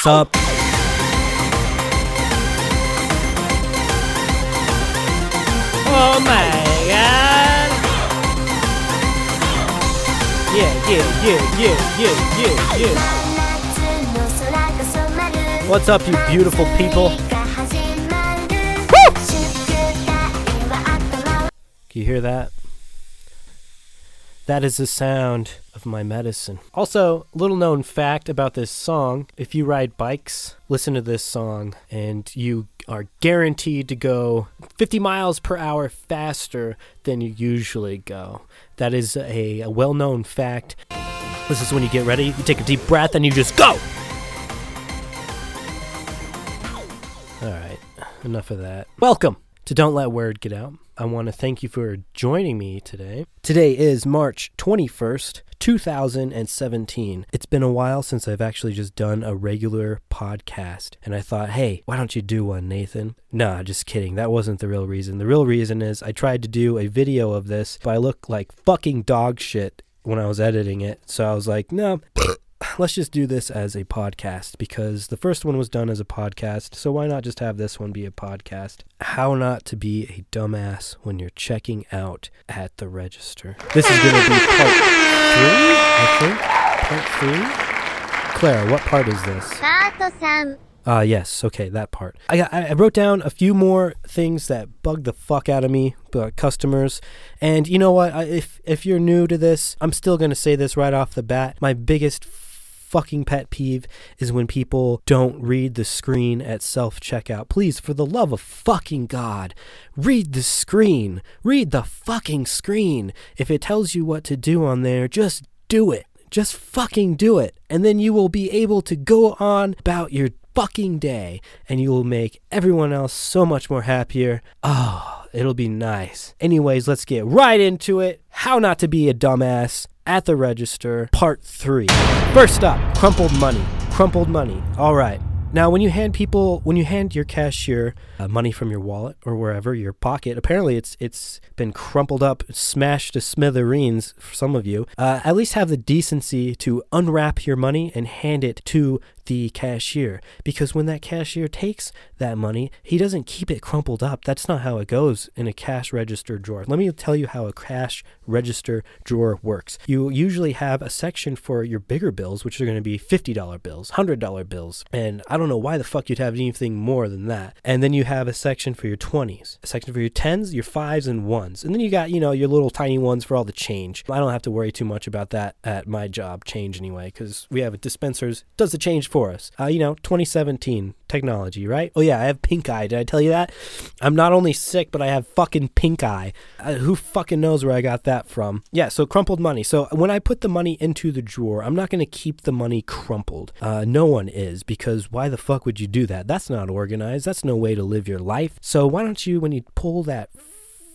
What's up? Oh my god! Yeah, yeah, yeah, yeah, yeah, yeah, yeah. What's up, you beautiful people? Can you hear that? That is the sound of my medicine. Also, little known fact about this song if you ride bikes, listen to this song, and you are guaranteed to go 50 miles per hour faster than you usually go. That is a, a well known fact. This is when you get ready, you take a deep breath, and you just go! Alright, enough of that. Welcome to Don't Let Word Get Out. I want to thank you for joining me today. Today is March 21st, 2017. It's been a while since I've actually just done a regular podcast, and I thought, hey, why don't you do one, Nathan? Nah, just kidding. That wasn't the real reason. The real reason is I tried to do a video of this, but I look like fucking dog shit when I was editing it. So I was like, no, let's just do this as a podcast because the first one was done as a podcast, so why not just have this one be a podcast? How not to be a dumbass when you're checking out at the register. This is going to be part three, I think. Part three. Clara, what part is this? Uh, yes, okay, that part. I, I wrote down a few more things that bug the fuck out of me, uh, customers. And you know what? I, if, if you're new to this, I'm still going to say this right off the bat. My biggest fucking pet peeve is when people don't read the screen at self checkout. Please, for the love of fucking God, read the screen. Read the fucking screen. If it tells you what to do on there, just do it. Just fucking do it. And then you will be able to go on about your fucking day and you will make everyone else so much more happier. Oh, it'll be nice. Anyways, let's get right into it. How not to be a dumbass at the register, part three. First up, crumpled money. Crumpled money. All right. Now, when you hand people, when you hand your cashier uh, money from your wallet or wherever your pocket, apparently it's it's been crumpled up, smashed to smithereens for some of you. Uh, at least have the decency to unwrap your money and hand it to the cashier, because when that cashier takes that money, he doesn't keep it crumpled up. That's not how it goes in a cash register drawer. Let me tell you how a cash register drawer works. You usually have a section for your bigger bills, which are going to be $50 bills, $100 bills, and I don't know why the fuck you'd have anything more than that. And then you have a section for your 20s, a section for your 10s, your 5s, and 1s. And then you got, you know, your little tiny ones for all the change. I don't have to worry too much about that at my job, change anyway, because we have a dispensers, does the change for us. Uh, you know, 2017 technology, right? Oh, yeah, I have pink eye. Did I tell you that? I'm not only sick, but I have fucking pink eye. Uh, who fucking knows where I got that from? Yeah, so crumpled money. So when I put the money into the drawer, I'm not going to keep the money crumpled. Uh, no one is, because why the fuck would you do that? That's not organized. That's no way to live your life. So why don't you, when you pull that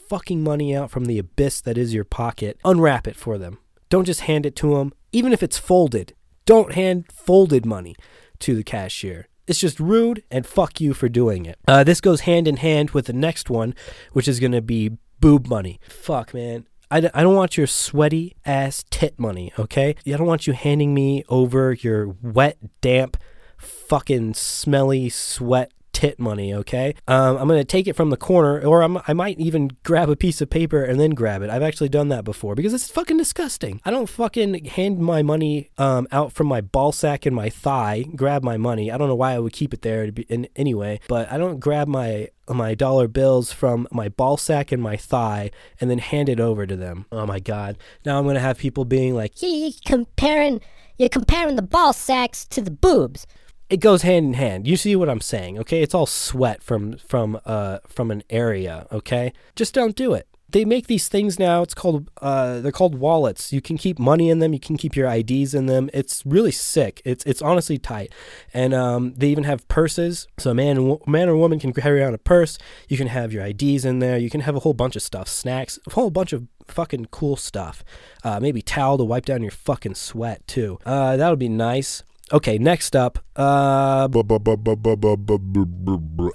fucking money out from the abyss that is your pocket, unwrap it for them. Don't just hand it to them, even if it's folded. Don't hand folded money to the cashier. It's just rude and fuck you for doing it. Uh, this goes hand in hand with the next one, which is going to be boob money. Fuck, man. I, d- I don't want your sweaty ass tit money, okay? I don't want you handing me over your wet, damp, fucking smelly sweat tit money, okay? Um, I'm gonna take it from the corner, or I'm, I might even grab a piece of paper and then grab it. I've actually done that before because it's fucking disgusting. I don't fucking hand my money um, out from my ball sack and my thigh, grab my money. I don't know why I would keep it there to be, in, anyway, but I don't grab my my dollar bills from my ball sack and my thigh and then hand it over to them. Oh my god. Now I'm gonna have people being like, You- comparing, you're comparing the ball sacks to the boobs. It goes hand in hand. You see what I'm saying, okay? It's all sweat from from uh from an area, okay? Just don't do it. They make these things now. It's called uh they're called wallets. You can keep money in them. You can keep your IDs in them. It's really sick. It's it's honestly tight. And um they even have purses. So a man man or woman can carry around a purse. You can have your IDs in there. You can have a whole bunch of stuff, snacks, a whole bunch of fucking cool stuff. Uh maybe towel to wipe down your fucking sweat too. Uh that would be nice. Okay, next up, uh,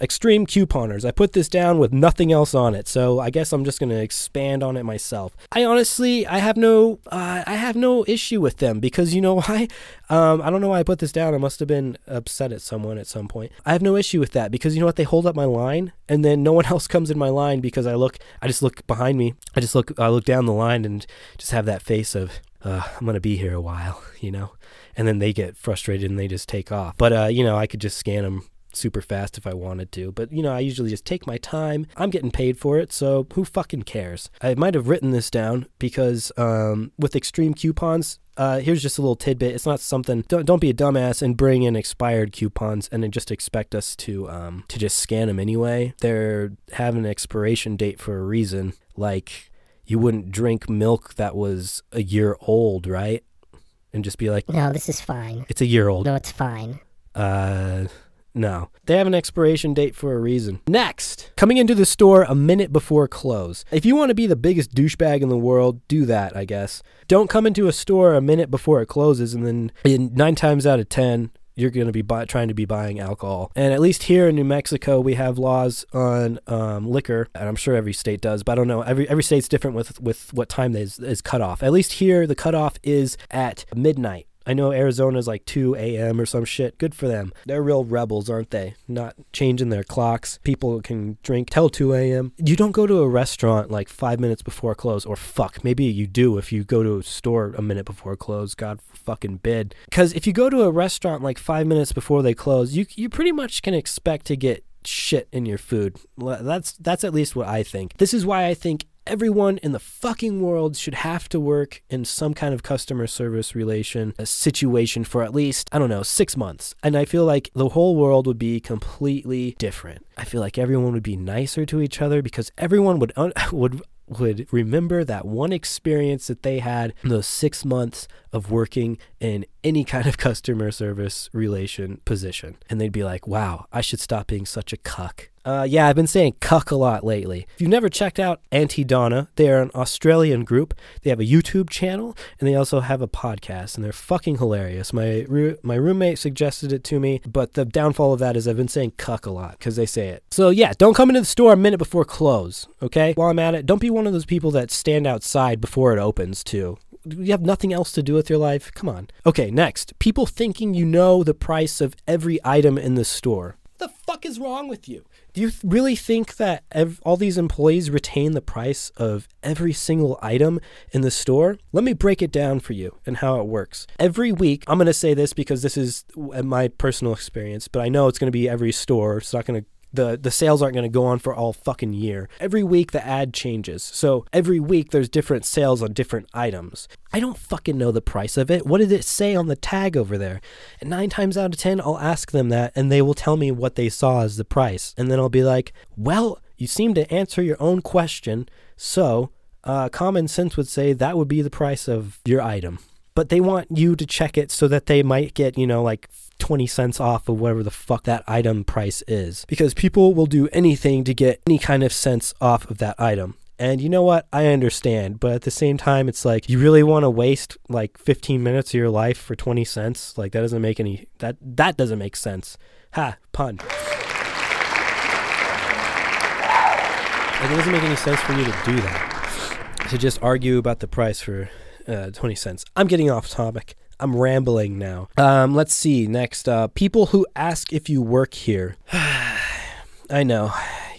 extreme couponers. I put this down with nothing else on it, so I guess I'm just gonna expand on it myself. I honestly, I have no, uh, I have no issue with them because you know why? Um, I don't know why I put this down. I must have been upset at someone at some point. I have no issue with that because you know what? They hold up my line, and then no one else comes in my line because I look, I just look behind me. I just look, I look down the line and just have that face of, uh, I'm gonna be here a while, you know and then they get frustrated and they just take off. But uh, you know, I could just scan them super fast if I wanted to. But you know, I usually just take my time. I'm getting paid for it, so who fucking cares? I might have written this down because um, with extreme coupons. Uh, here's just a little tidbit. It's not something. Don't, don't be a dumbass and bring in expired coupons and then just expect us to um, to just scan them anyway. They're having an expiration date for a reason. Like you wouldn't drink milk that was a year old, right? And just be like, No, this is fine. it's a year old. No, it's fine. Uh, no. They have an expiration date for a reason. Next, coming into the store a minute before close. If you want to be the biggest douchebag in the world, do that, I guess. Don't come into a store a minute before it closes and then in nine times out of ten, you're going to be buy- trying to be buying alcohol. And at least here in New Mexico, we have laws on um, liquor, and I'm sure every state does, but I don't know. Every every state's different with with what time is is cut off. At least here, the cutoff is at midnight. I know Arizona's like 2 a.m. or some shit. Good for them. They're real rebels, aren't they? Not changing their clocks. People can drink till 2 a.m. You don't go to a restaurant like five minutes before close, or fuck, maybe you do if you go to a store a minute before close. God fucking bid. Because if you go to a restaurant like five minutes before they close, you you pretty much can expect to get shit in your food. That's that's at least what I think. This is why I think everyone in the fucking world should have to work in some kind of customer service relation a situation for at least I don't know 6 months. And I feel like the whole world would be completely different. I feel like everyone would be nicer to each other because everyone would un- would would remember that one experience that they had in those six months of working in any kind of customer service relation position. And they'd be like, wow, I should stop being such a cuck. Uh, yeah, I've been saying cuck a lot lately. If you've never checked out Aunty Donna, they are an Australian group. They have a YouTube channel and they also have a podcast, and they're fucking hilarious. My my roommate suggested it to me, but the downfall of that is I've been saying cuck a lot because they say it. So yeah, don't come into the store a minute before close. Okay, while I'm at it, don't be one of those people that stand outside before it opens too you have nothing else to do with your life? Come on. Okay, next. People thinking you know the price of every item in the store. What the fuck is wrong with you? Do you th- really think that ev- all these employees retain the price of every single item in the store? Let me break it down for you and how it works. Every week, I'm going to say this because this is my personal experience, but I know it's going to be every store. It's not going to the the sales aren't going to go on for all fucking year. Every week the ad changes. So every week there's different sales on different items. I don't fucking know the price of it. What did it say on the tag over there? And 9 times out of 10 I'll ask them that and they will tell me what they saw as the price. And then I'll be like, "Well, you seem to answer your own question." So, uh, common sense would say that would be the price of your item but they want you to check it so that they might get, you know, like 20 cents off of whatever the fuck that item price is. Because people will do anything to get any kind of cents off of that item. And you know what? I understand, but at the same time, it's like you really want to waste like 15 minutes of your life for 20 cents. Like that doesn't make any that that doesn't make sense. Ha, pun. Like it doesn't make any sense for you to do that. To just argue about the price for uh, 20 cents. I'm getting off topic. I'm rambling now. Um, let's see. Next, uh, people who ask if you work here. I know.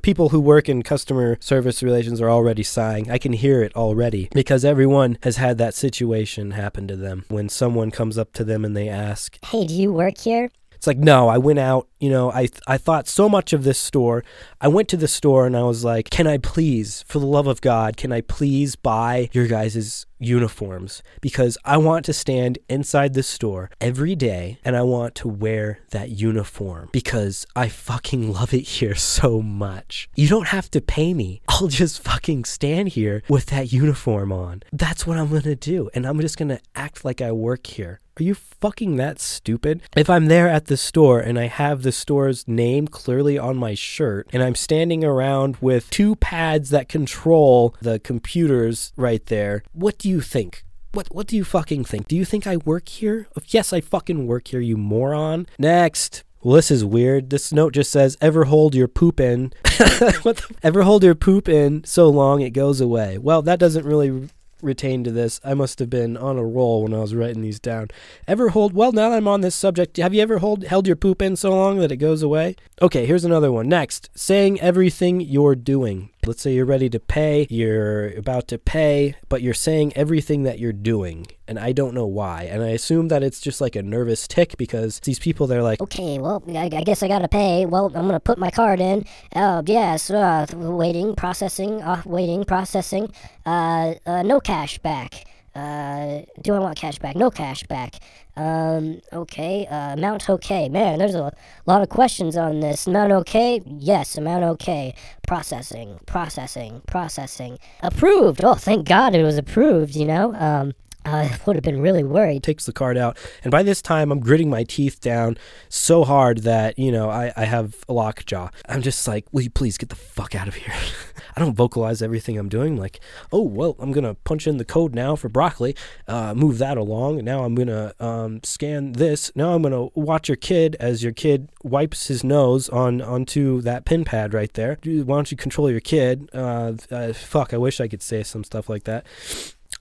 People who work in customer service relations are already sighing. I can hear it already because everyone has had that situation happen to them when someone comes up to them and they ask, Hey, do you work here? It's like, no, I went out, you know, I, th- I thought so much of this store. I went to the store and I was like, can I please, for the love of God, can I please buy your guys' uniforms? Because I want to stand inside the store every day and I want to wear that uniform because I fucking love it here so much. You don't have to pay me. I'll just fucking stand here with that uniform on. That's what I'm gonna do. And I'm just gonna act like I work here. Are you fucking that stupid? If I'm there at the store and I have the store's name clearly on my shirt and I'm standing around with two pads that control the computers right there, what do you think? What what do you fucking think? Do you think I work here? Yes, I fucking work here, you moron. Next. Well, this is weird. This note just says, "Ever hold your poop in? what the, ever hold your poop in so long it goes away?" Well, that doesn't really retain to this. I must have been on a roll when I was writing these down. Ever hold? Well, now that I'm on this subject, have you ever hold held your poop in so long that it goes away? Okay, here's another one. Next, saying everything you're doing. Let's say you're ready to pay, you're about to pay, but you're saying everything that you're doing, and I don't know why. And I assume that it's just like a nervous tick because these people they're like, Okay, well, I, I guess I gotta pay. Well, I'm gonna put my card in. Oh, yes, uh, waiting, processing, uh, waiting, processing. Uh, uh, no cash back. Uh, do I want cash back? No cash back. Um, okay, uh, amount okay. Man, there's a lot of questions on this. Amount okay? Yes, amount okay. Processing, processing, processing. Approved. Oh, thank God it was approved, you know? Um, I would have been really worried. takes the card out. And by this time, I'm gritting my teeth down so hard that, you know, I, I have a lockjaw. I'm just like, will you please get the fuck out of here? I don't vocalize everything I'm doing. Like, oh, well, I'm going to punch in the code now for broccoli, uh, move that along. Now I'm going to um, scan this. Now I'm going to watch your kid as your kid wipes his nose on onto that pin pad right there. Why don't you control your kid? Uh, uh, fuck, I wish I could say some stuff like that.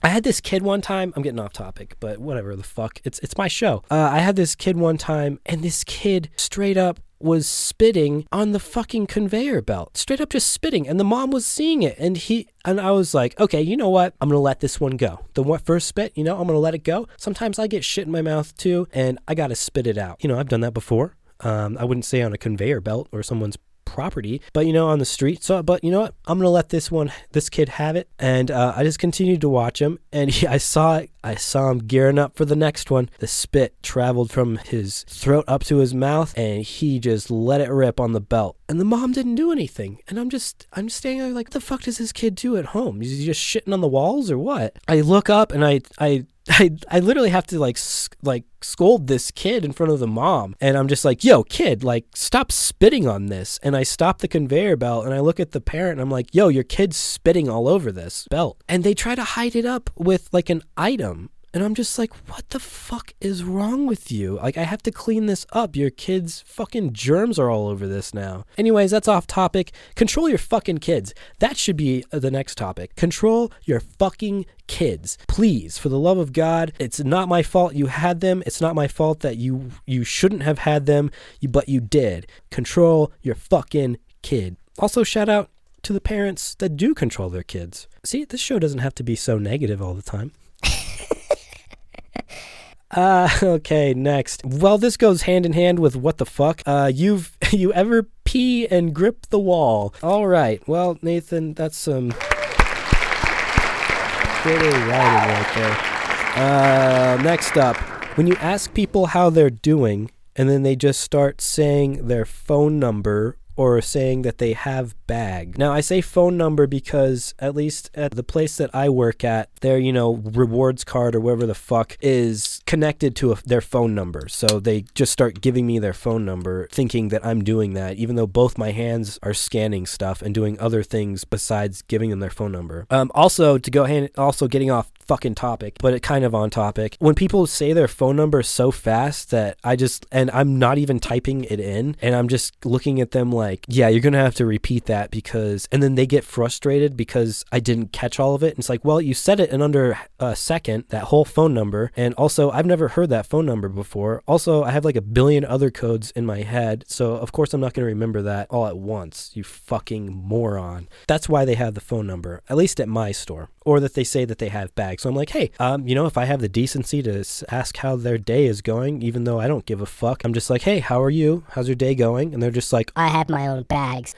I had this kid one time. I'm getting off topic, but whatever the fuck. It's it's my show. Uh, I had this kid one time, and this kid straight up was spitting on the fucking conveyor belt. Straight up just spitting, and the mom was seeing it, and he and I was like, okay, you know what? I'm gonna let this one go. The first spit, you know, I'm gonna let it go. Sometimes I get shit in my mouth too, and I gotta spit it out. You know, I've done that before. Um, I wouldn't say on a conveyor belt or someone's property, but you know, on the street. So, but you know what? I'm gonna let this one, this kid have it, and uh, I just continued to watch him, and he, I saw it. I saw him gearing up for the next one. The spit traveled from his throat up to his mouth, and he just let it rip on the belt. And the mom didn't do anything. And I'm just, I'm just standing there like, what the fuck does this kid do at home? Is he just shitting on the walls or what? I look up and I, I, I, I literally have to like s- like scold this kid in front of the mom. And I'm just like yo kid like stop spitting on this. And I stop the conveyor belt and I look at the parent and I'm like yo your kid's spitting all over this belt. And they try to hide it up with like an item and I'm just like, what the fuck is wrong with you? Like, I have to clean this up. Your kids' fucking germs are all over this now. Anyways, that's off topic. Control your fucking kids. That should be uh, the next topic. Control your fucking kids. Please, for the love of God, it's not my fault you had them. It's not my fault that you you shouldn't have had them, but you did. Control your fucking kid. Also, shout out to the parents that do control their kids. See, this show doesn't have to be so negative all the time. Uh, okay, next. Well, this goes hand in hand with what the fuck. Uh, you've you ever pee and grip the wall? All right. Well, Nathan, that's some pretty writing right there. Uh, next up, when you ask people how they're doing, and then they just start saying their phone number or saying that they have bag. Now, I say phone number because at least at the place that I work at, their, you know, rewards card or whatever the fuck is connected to a, their phone number. So they just start giving me their phone number thinking that I'm doing that, even though both my hands are scanning stuff and doing other things besides giving them their phone number. Um, also, to go hand, also getting off fucking topic, but it kind of on topic. When people say their phone number so fast that I just and I'm not even typing it in and I'm just looking at them like, yeah, you're going to have to repeat that because and then they get frustrated because I didn't catch all of it. And it's like, well, you said it in under a second, that whole phone number, and also I've never heard that phone number before. Also, I have like a billion other codes in my head, so of course I'm not going to remember that all at once. You fucking moron. That's why they have the phone number, at least at my store or that they say that they have bags. So I'm like, hey, um, you know, if I have the decency to ask how their day is going, even though I don't give a fuck, I'm just like, hey, how are you? How's your day going? And they're just like, I have my own bags.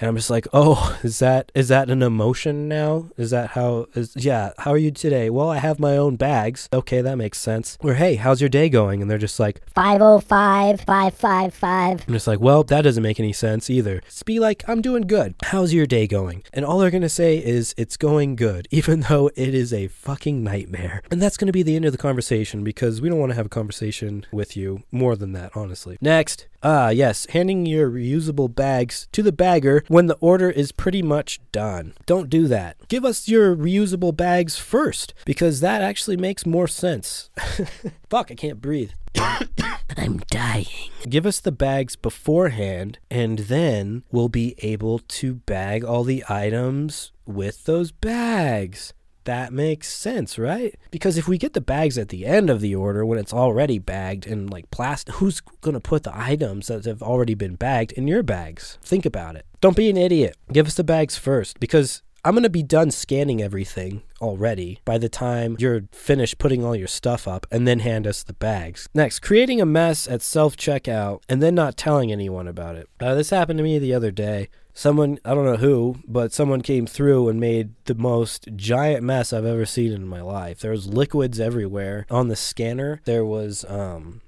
And I'm just like, oh, is that is that an emotion now? Is that how is yeah? How are you today? Well, I have my own bags. Okay, that makes sense. Or hey, how's your day going? And they're just like, 505 555. I'm just like, well, that doesn't make any sense either. Just be like, I'm doing good. How's your day going? And all they're gonna say is, it's going good, even though it is a fucking nightmare. And that's gonna be the end of the conversation because we don't want to have a conversation with you more than that, honestly. Next. Ah, yes, handing your reusable bags to the bagger when the order is pretty much done. Don't do that. Give us your reusable bags first, because that actually makes more sense. Fuck, I can't breathe. I'm dying. Give us the bags beforehand, and then we'll be able to bag all the items with those bags. That makes sense, right? Because if we get the bags at the end of the order when it's already bagged in like plastic, who's going to put the items that have already been bagged in your bags? Think about it. Don't be an idiot. Give us the bags first because I'm going to be done scanning everything already by the time you're finished putting all your stuff up and then hand us the bags. Next, creating a mess at self checkout and then not telling anyone about it. Uh, this happened to me the other day. Someone, I don't know who, but someone came through and made the most giant mess I've ever seen in my life. There was liquids everywhere on the scanner. There was um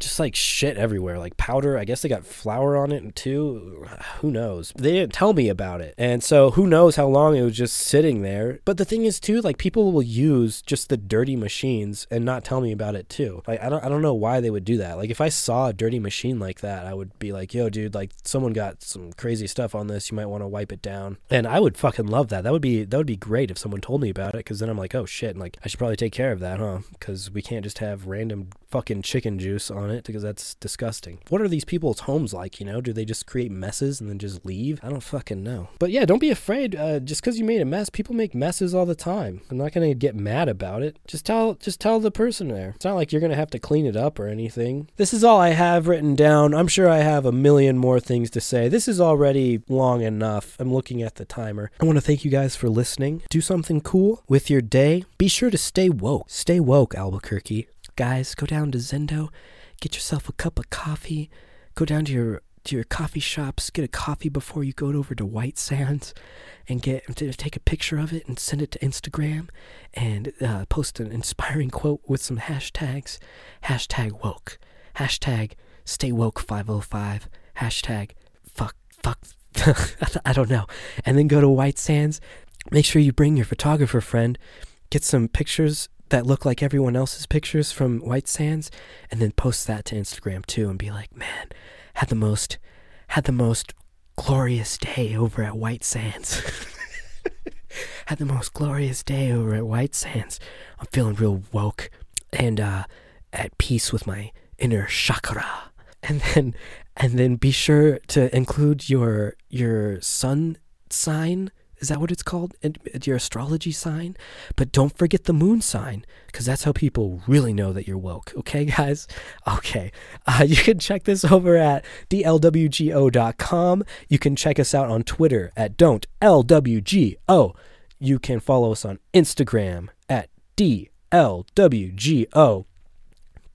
just like shit everywhere, like powder. I guess they got flour on it too. Who knows? They didn't tell me about it. And so who knows how long it was just sitting there. But the thing is too, like people will use just the dirty machines and not tell me about it too. Like I don't I don't know why they would do that. Like if I saw a dirty machine like that, I would be like, "Yo, dude, like someone got some crazy stuff on this. You might want to wipe it down." And I would fucking love that. That would be that would be great if someone told me about it cuz then I'm like, "Oh shit, and like I should probably take care of that, huh?" Cuz we can't just have random fucking chicken juice on it because that's disgusting. What are these people's homes like, you know? Do they just create messes and then just leave? I don't fucking know. But yeah, don't be afraid. Uh, just because you made a mess, people make messes all the time. I'm not gonna get mad about it. Just tell, just tell the person there. It's not like you're gonna have to clean it up or anything. This is all I have written down. I'm sure I have a million more things to say. This is already long enough. I'm looking at the timer. I want to thank you guys for listening. Do something cool with your day. Be sure to stay woke. Stay woke, Albuquerque guys, go down to Zendo, get yourself a cup of coffee, go down to your to your coffee shops, get a coffee before you go over to White Sands, and get take a picture of it and send it to Instagram, and uh, post an inspiring quote with some hashtags, hashtag woke, hashtag stay woke 505, hashtag fuck fuck. I don't know. And then go to White Sands. Make sure you bring your photographer friend. Get some pictures that look like everyone else's pictures from White Sands and then post that to Instagram too and be like, "Man, had the most had the most glorious day over at White Sands." had the most glorious day over at White Sands. I'm feeling real woke and uh, at peace with my inner chakra. And then and then be sure to include your your sun sign is that what it's called? And your astrology sign? But don't forget the moon sign, because that's how people really know that you're woke. Okay, guys? Okay. Uh, you can check this over at dlwgo.com. You can check us out on Twitter at don'tlwgo. You can follow us on Instagram at dlwgo.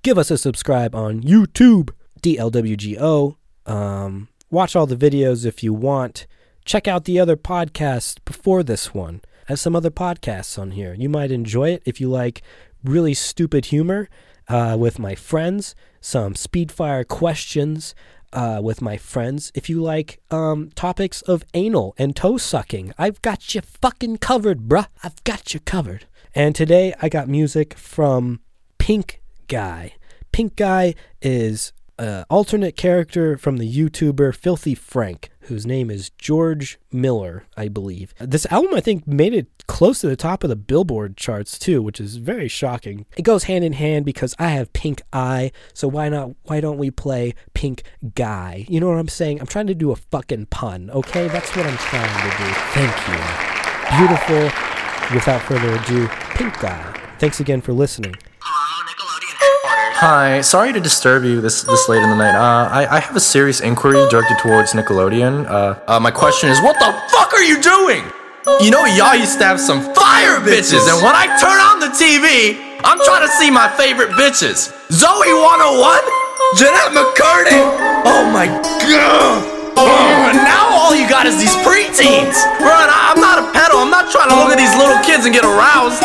Give us a subscribe on YouTube, dlwgo. Um, watch all the videos if you want check out the other podcasts before this one. I have some other podcasts on here. You might enjoy it if you like really stupid humor uh, with my friends, some speedfire questions uh, with my friends. If you like um, topics of anal and toe sucking, I've got you fucking covered, bruh. I've got you covered. And today I got music from Pink Guy. Pink Guy is an alternate character from the YouTuber Filthy Frank whose name is George Miller, I believe. This album, I think, made it close to the top of the Billboard charts too, which is very shocking. It goes hand in hand because I have pink eye, so why not? Why don't we play Pink Guy? You know what I'm saying? I'm trying to do a fucking pun. Okay, that's what I'm trying to do. Thank you. Beautiful. Without further ado, Pink Guy. Thanks again for listening. Hi, sorry to disturb you this this late in the night. Uh, I, I have a serious inquiry directed towards Nickelodeon. Uh, uh, my question is, what the fuck are you doing? You know, y'all used to have some fire bitches, and when I turn on the TV, I'm trying to see my favorite bitches. Zoe 101, Jennette McCurdy. Oh my god. Oh, and now all you got is these preteens. Bro, I, am not a. I'm not trying to look at these little kids and get aroused.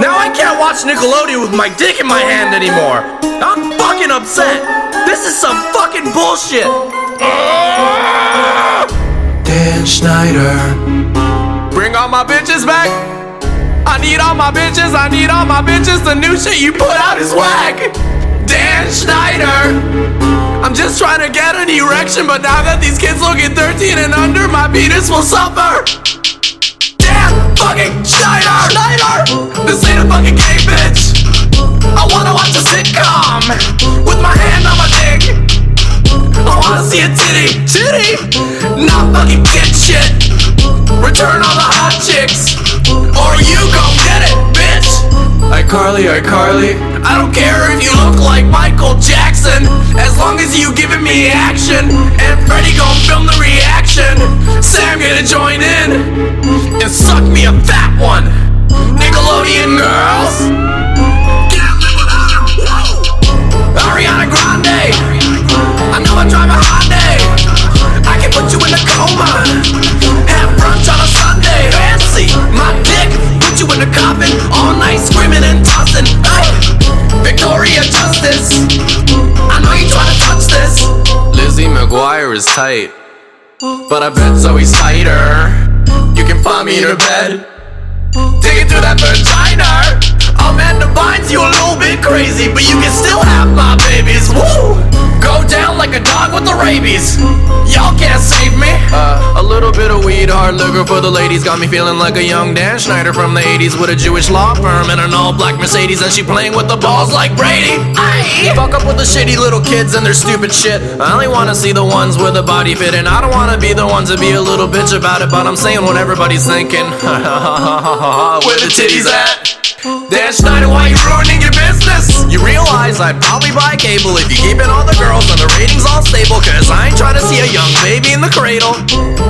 Now I can't watch Nickelodeon with my dick in my hand anymore. I'm fucking upset. This is some fucking bullshit. Dan Schneider. Bring all my bitches back. I need all my bitches. I need all my bitches. The new shit you put out is whack. Dan Schneider. I'm just trying to get an erection, but now that these kids look at 13 and under, my penis will suffer. Damn, fucking Schneider! Schneider! This ain't a fucking game, bitch. I wanna watch a sitcom with my hand on my dick. I wanna see a titty, titty, not fucking kid shit. Return all the hot chicks, or you gon' get it, bitch. iCarly, iCarly. I Carly. I don't care if you look like Michael Jackson, as long as you giving me action. And Freddie gon' film the reaction. Sam gonna join in and suck me a fat one. Nickelodeon girls. Ariana Grande. I know I drive a Hyundai. I can put you in a coma. Have brunch on a Sunday. Fancy my dick. You in a coffin all night screaming and tossing. Hey, Victoria Justice. I know you trying to touch this. Lizzie McGuire is tight, but I bet Zoe's tighter. You can find me in her bed. Digging through that vagina. Amanda Bynes, you a little bit crazy, but you can still have my babies. Woo! Go down like a dog with the rabies. Y'all can't save me. Uh, a little bit of weed, hard liquor for the ladies got me feeling like a young Dan Schneider from the 80s with a Jewish law firm and an all black Mercedes, and she playing with the balls like Brady. Aye. Fuck up with the shitty little kids and their stupid shit. I only wanna see the ones with a body fit, and I don't wanna be the ones to be a little bitch about it, but I'm saying what everybody's thinking. Where the titties at? Dan Schneider, why you ruining your business? You realize I'd probably buy cable if you keeping all the girls and the ratings all stable. Cause I ain't trying to see a young baby in the cradle.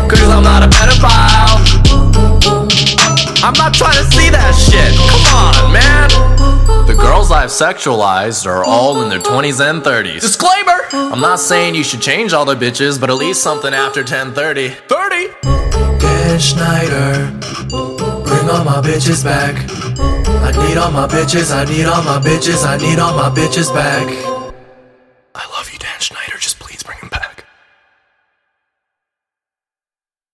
Cause I'm not a pedophile. I'm not trying to see that shit. Come on, man. The girls I've sexualized are all in their 20s and 30s. Disclaimer! I'm not saying you should change all the bitches, but at least something after 1030. 30! Dan Schneider, bring all my bitches back. I need all my bitches, I need all my bitches, I need all my bitches back. I love